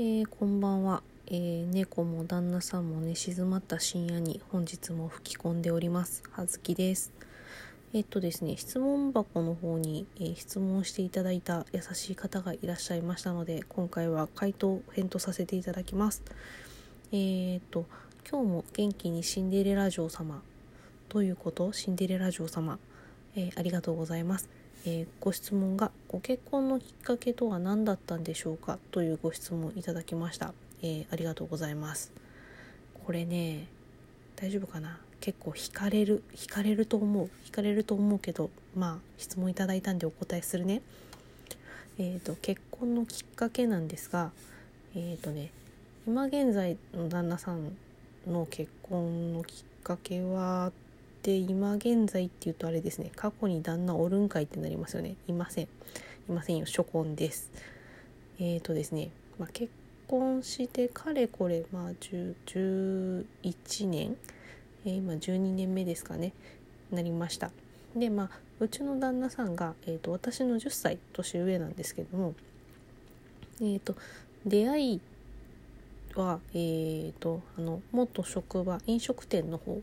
えー、こんばんは、えー、猫も旦那さんもね静まった深夜に本日も吹き込んでおります。はずきです。えっとですね質問箱の方に、えー、質問していただいた優しい方がいらっしゃいましたので今回は回答返答させていただきます。えー、っと今日も元気にシンデレラ城様どういうことシンデレラ城様、えありがとうございます。えー、ご質問がご結婚のきっかけとは何だったんでしょうかというご質問いただきました、えー、ありがとうございます。これね大丈夫かな？結構惹かれる惹かれると思う。惹かれると思うけどまあ質問いただいたんでお答えするね。えーと、結婚のきっかけなんですがえっ、ー、とね今現在の旦那さんの結婚のきっかけはで今現在っていうとあれですね過去に旦那おるんかいってなりますよね。いません。いませんよ初婚です。えっ、ー、とですね、まあ、結婚してかれこれまあ11年、えー、今12年目ですかね。なりました。でまあうちの旦那さんが、えーと、私の10歳年上なんですけどもえっ、ー、と出会いはえっ、ー、とあの元職場飲食店の方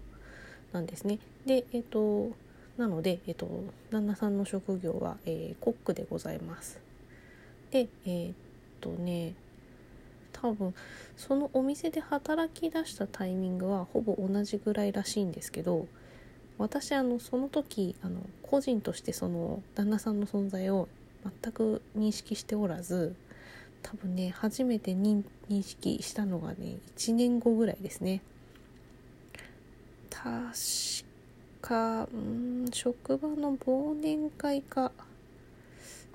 なんですね。で、えっ、ー、と、なので、えっ、ー、と、旦那さんの職業は、えー、コックでございます。で、えっとね、多分そのお店で働き出したタイミングはほぼ同じぐらいらしいんですけど私あのその時あの個人としてその旦那さんの存在を全く認識しておらず多分ね初めて認識したのがね1年後ぐらいですね。確かうん職場の忘年会か。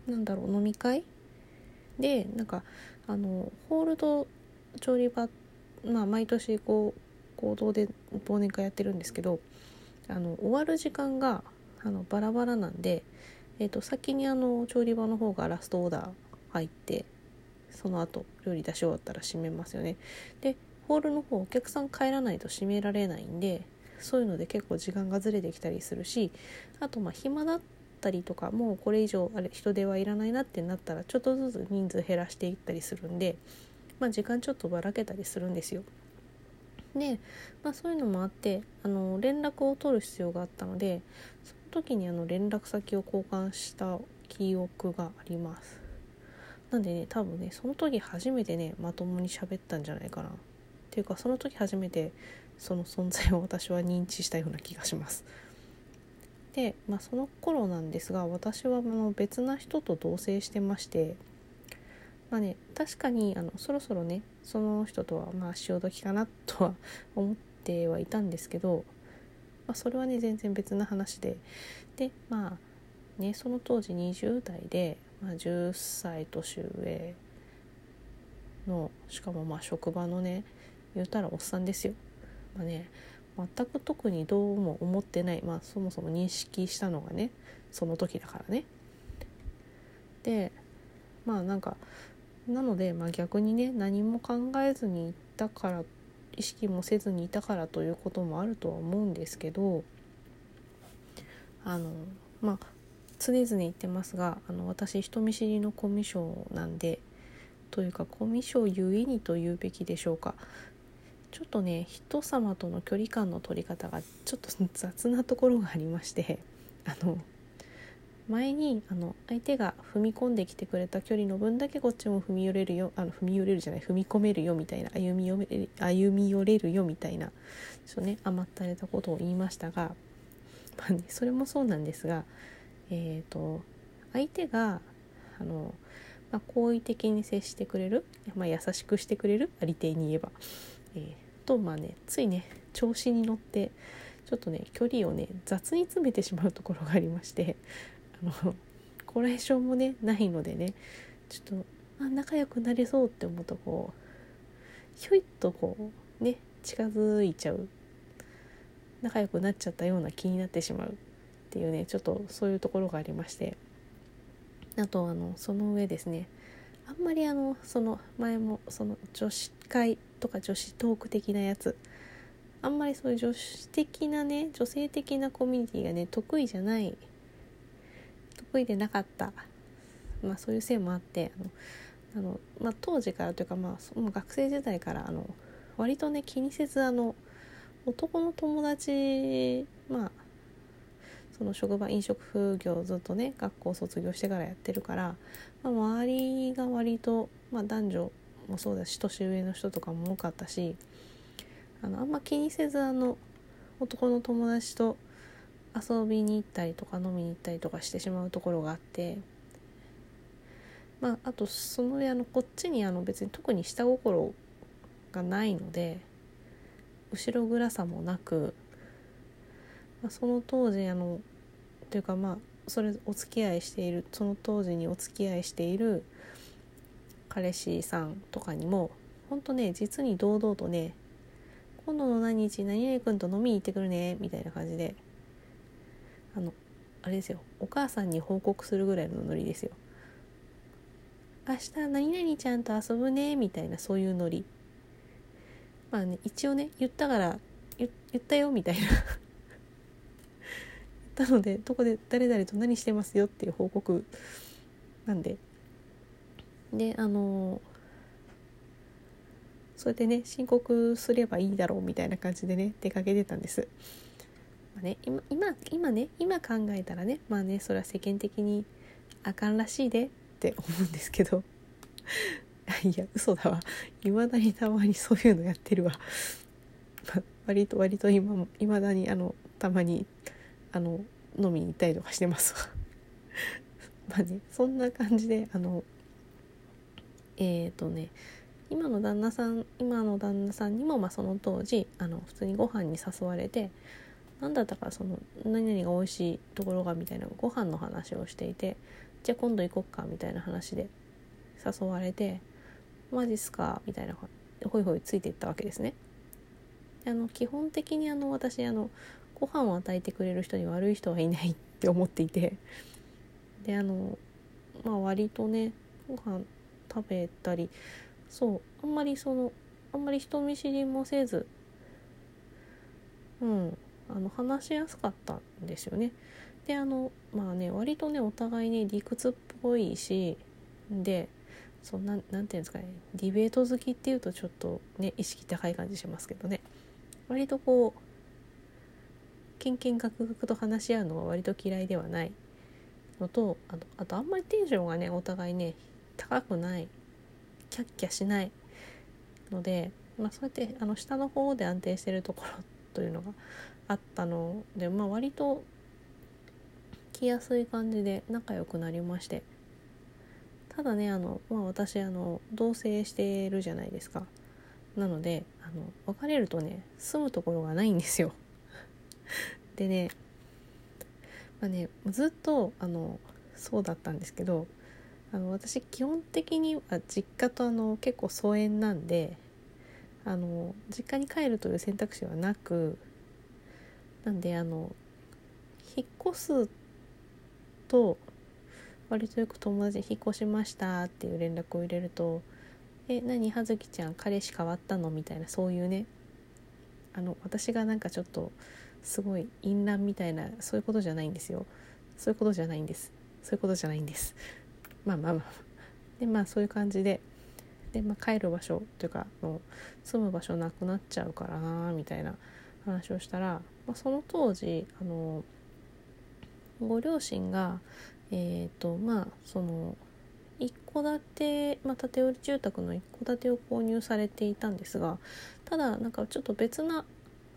なんだろう飲み会？でなんかあのホールド調理場まあ毎年こう行動で忘年会やってるんですけどあの終わる時間があのバラバラなんで、えー、と先にあの調理場の方がラストオーダー入ってその後料理出し終わったら閉めますよね。でホールの方お客さん帰らないと閉められないんでそういうので結構時間がずれてきたりするしあとまあ暇だったりとかもうこれ以上あれ人手はいらないなってなったらちょっとずつ人数減らしていったりするんで、まあ、時間ちょっとばらけたりするんですよ。で、まあ、そういうのもあってあの連絡を取る必要があったのでその時にあの連絡先を交換した記憶があります。なんでね多分ねその時初めてねまともに喋ったんじゃないかな。っていうかその時初めてその存在を私は認知したような気がします。で、まあ、その頃なんですが私はあの別な人と同棲してましてまあね確かにあのそろそろねその人とはまあ潮時かなとは思ってはいたんですけど、まあ、それはね全然別な話ででまあねその当時20代で、まあ、10歳年上のしかもまあ職場のね言うたらおっさんですよまあね全く特にどうも思ってない、まあ、そもそも認識したのがねその時だからね。でまあなんかなので、まあ、逆にね何も考えずにいたから意識もせずにいたからということもあるとは思うんですけどあのまあ常々言ってますがあの私人見知りのコミュ障なんでというかコミュ障ゆえにと言うべきでしょうかちょっとね人様との距離感の取り方がちょっと雑なところがありましてあの前にあの相手が踏み込んできてくれた距離の分だけこっちも踏み寄れるよあの踏み寄れるじゃない踏み込めるよみたいな歩み寄れ歩み寄れるよみたいなちょっとね甘ったれたことを言いましたが、まあね、それもそうなんですがえっ、ー、と相手があの、まあ、好意的に接してくれる、まあ、優しくしてくれるありていに言えば。えー、とまあねついね調子に乗ってちょっとね距離をね雑に詰めてしまうところがありまして あのこれ以上もねないのでねちょっとあ仲良くなれそうって思うとこうひょいっとこうね近づいちゃう。仲良くなっちゃったような気になってしまうっていうねちょっとそういうところがありまして。あとあのその上ですね。あんまりあのその前もその女子会とか女子トーク的なやつ。あんまりそういう女子的なね女性的なコミュニティがね得意じゃない。得意でなかった。まあそういうせいもあってあのあの、まあ、当時からというか、まあ、その学生時代からあの割とね気にせずあの男の友達まあその職場飲食業ずっとね学校卒業してからやってるから、まあ、周りが割と、まあ、男女もそうだし年上の人とかも多かったしあのあんま気にせずあの男の友達と遊びに行ったりとか飲みに行ったりとかしてしまうところがあってまああとそのあのこっちにあの別に特に下心がないので後ろ暗さもなく、その当時あのというかまあそれお付き合いしているその当時にお付き合いしている彼氏さんとかにも本当ね実に堂々とね今度の何日何々君と飲みに行ってくるねみたいな感じであのあれですよお母さんに報告するぐらいのノリですよ明日何々ちゃんと遊ぶねみたいなそういうノリ。まあね一応ね言ったから言ったよみたいな。言ったのでどこで誰々と何してますよっていう報告なんで。であのそうやってね申告すればいいだろうみたいな感じでね出かけてたんです。まあね、今今今ね今考えたらねまあねそれは世間的にあかんらしいでって思うんですけど。いや嘘だわ。いまだにたまにそういうのやってるわ、割と割と今もいまだにあのたまにあの飲みに行ったりとかしてます まあねそんな感じであのえっ、ー、とね今の旦那さん今の旦那さんにも、まあ、その当時あの普通にご飯に誘われて何だったかその何々が美味しいところがみたいなご飯の話をしていてじゃあ今度行こっかみたいな話で誘われてマジっすか？みたいなほいほいついていったわけですね。あの基本的にあの私あのご飯を与えてくれる人に悪い人はいないって思っていてであのまあ割とねご飯食べたりそうあんまりそのあんまり人見知りもせずうんあの話しやすかったんですよね。であのまあね割とねお互いね理屈っぽいしでそうななんていうんですかねディベート好きっていうとちょっとね意識高い感じしますけどね割とこうけんけんがくがくと話し合うのは割と嫌いではない。のとあとあとあんまりテンションがねお互いね高くない。キャッキャしない。ので、まあ、そうやってあの下の方で安定してるところというのがあったので、まあ、割と来やすい感じで仲良くなりまして。ただねあの、まあ、私あの同棲してるじゃないですか。なのであの別れるとね住むところがないんですよ。でね,、まあね、ずっとあのそうだったんですけどあの私基本的には実家とあの結構疎遠なんであの実家に帰るという選択肢はなくなんであの引っ越すと割とよく友達に引っ越しましたっていう連絡を入れると「え何葉月ちゃん彼氏変わったの?」みたいなそういうねあの私がなんかちょっとすごい淫乱みたいなそういうことじゃないんですよ。そういうことじゃないんです。そういうことじゃないんです。まあまあまあ。でまあそういう感じで。で、まあ、帰る場所というかもう住む場所なくなっちゃうからなみたいな話をしたら、まあ、その当時あのご両親がえっ、ー、とまあその一戸建て、まあ、建売り住宅の一戸建てを購入されていたんですがただなんかちょっと別な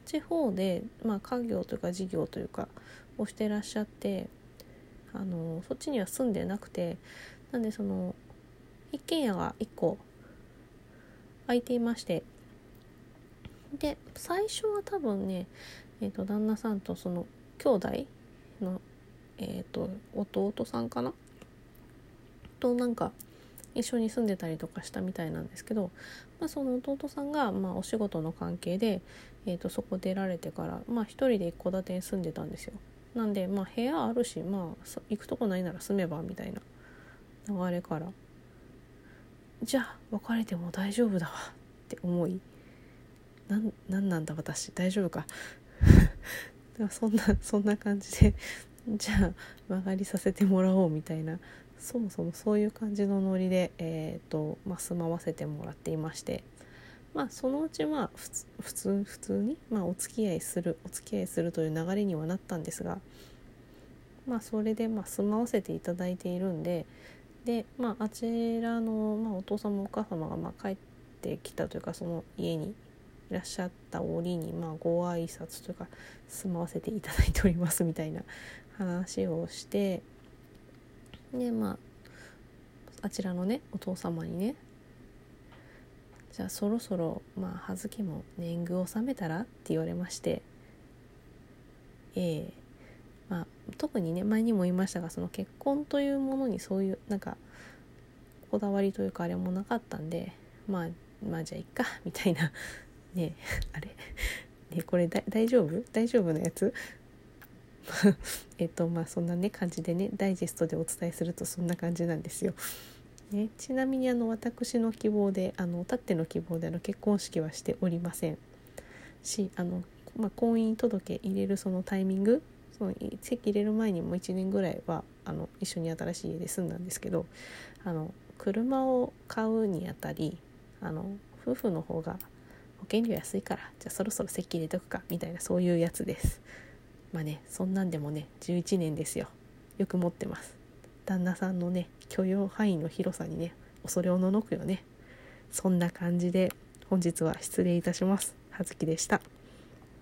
地方で、まあ、家業というか事業というかをしてらっしゃってあのそっちには住んでなくてなんでその一軒家が1個空いていましてで最初は多分ね、えーと、旦那さんとその兄弟の、えーと、弟さんかな？となんか一緒に住んでたりとかしたみたいなんですけど、まあ、その弟さんが、まあ、お仕事の関係で、えーと、そこ出られてから、まあ、一人で一戸建てに住んでたんですよ。なんで、まあ、部屋あるし、まあ、行くとこないなら住めばみたいな流れからじゃあ別れても大丈夫だわって思いなんなんなんだ私大丈夫か そんなそんな感じでじゃあ曲がりさせてもらおうみたいなそもそもそういう感じのノリで、えーとまあ、住まわせてもらっていましてまあそのうちまあ普通普通に、まあ、お付き合いするお付き合いするという流れにはなったんですがまあそれでまあ住まわせていただいているんででまああちらの、まあ、お父様お母様がまあ帰ってきたというかその家にいらっしゃった折にまあご挨拶というか住まわせていただいておりますみたいな話をしてでまああちらのねお父様にね。じゃあそろそろまあ葉月も年貢を納めたら？って言われまして。ええ。まあ特にね前にも言いましたがその結婚というものにそういうなんかこだわりというかあれもなかったんでまあまあじゃあいっかみたいな。ねあれ？ねこれ大丈夫？大丈夫なやつ？えっとまあそんなね感じでねダイジェストでお伝えするとそんな感じなんですよ。ね、ちなみにあの私の希望であのたっての希望での結婚式はしておりませんしあの、まあ、婚姻届入れるそのタイミングその籍入れる前にも1年ぐらいはあの一緒に新しい家で住んだんですけどあの車を買うにあたりあの夫婦の方が保険料安いからじゃあそろそろ籍入れとくかみたいなそういうやつですまあねそんなんでもね11年ですよ。よく持ってます。旦那さんのね許容範囲の広さにね恐れおののくよね。そんな感じで本日は失礼いたします。葉月でした。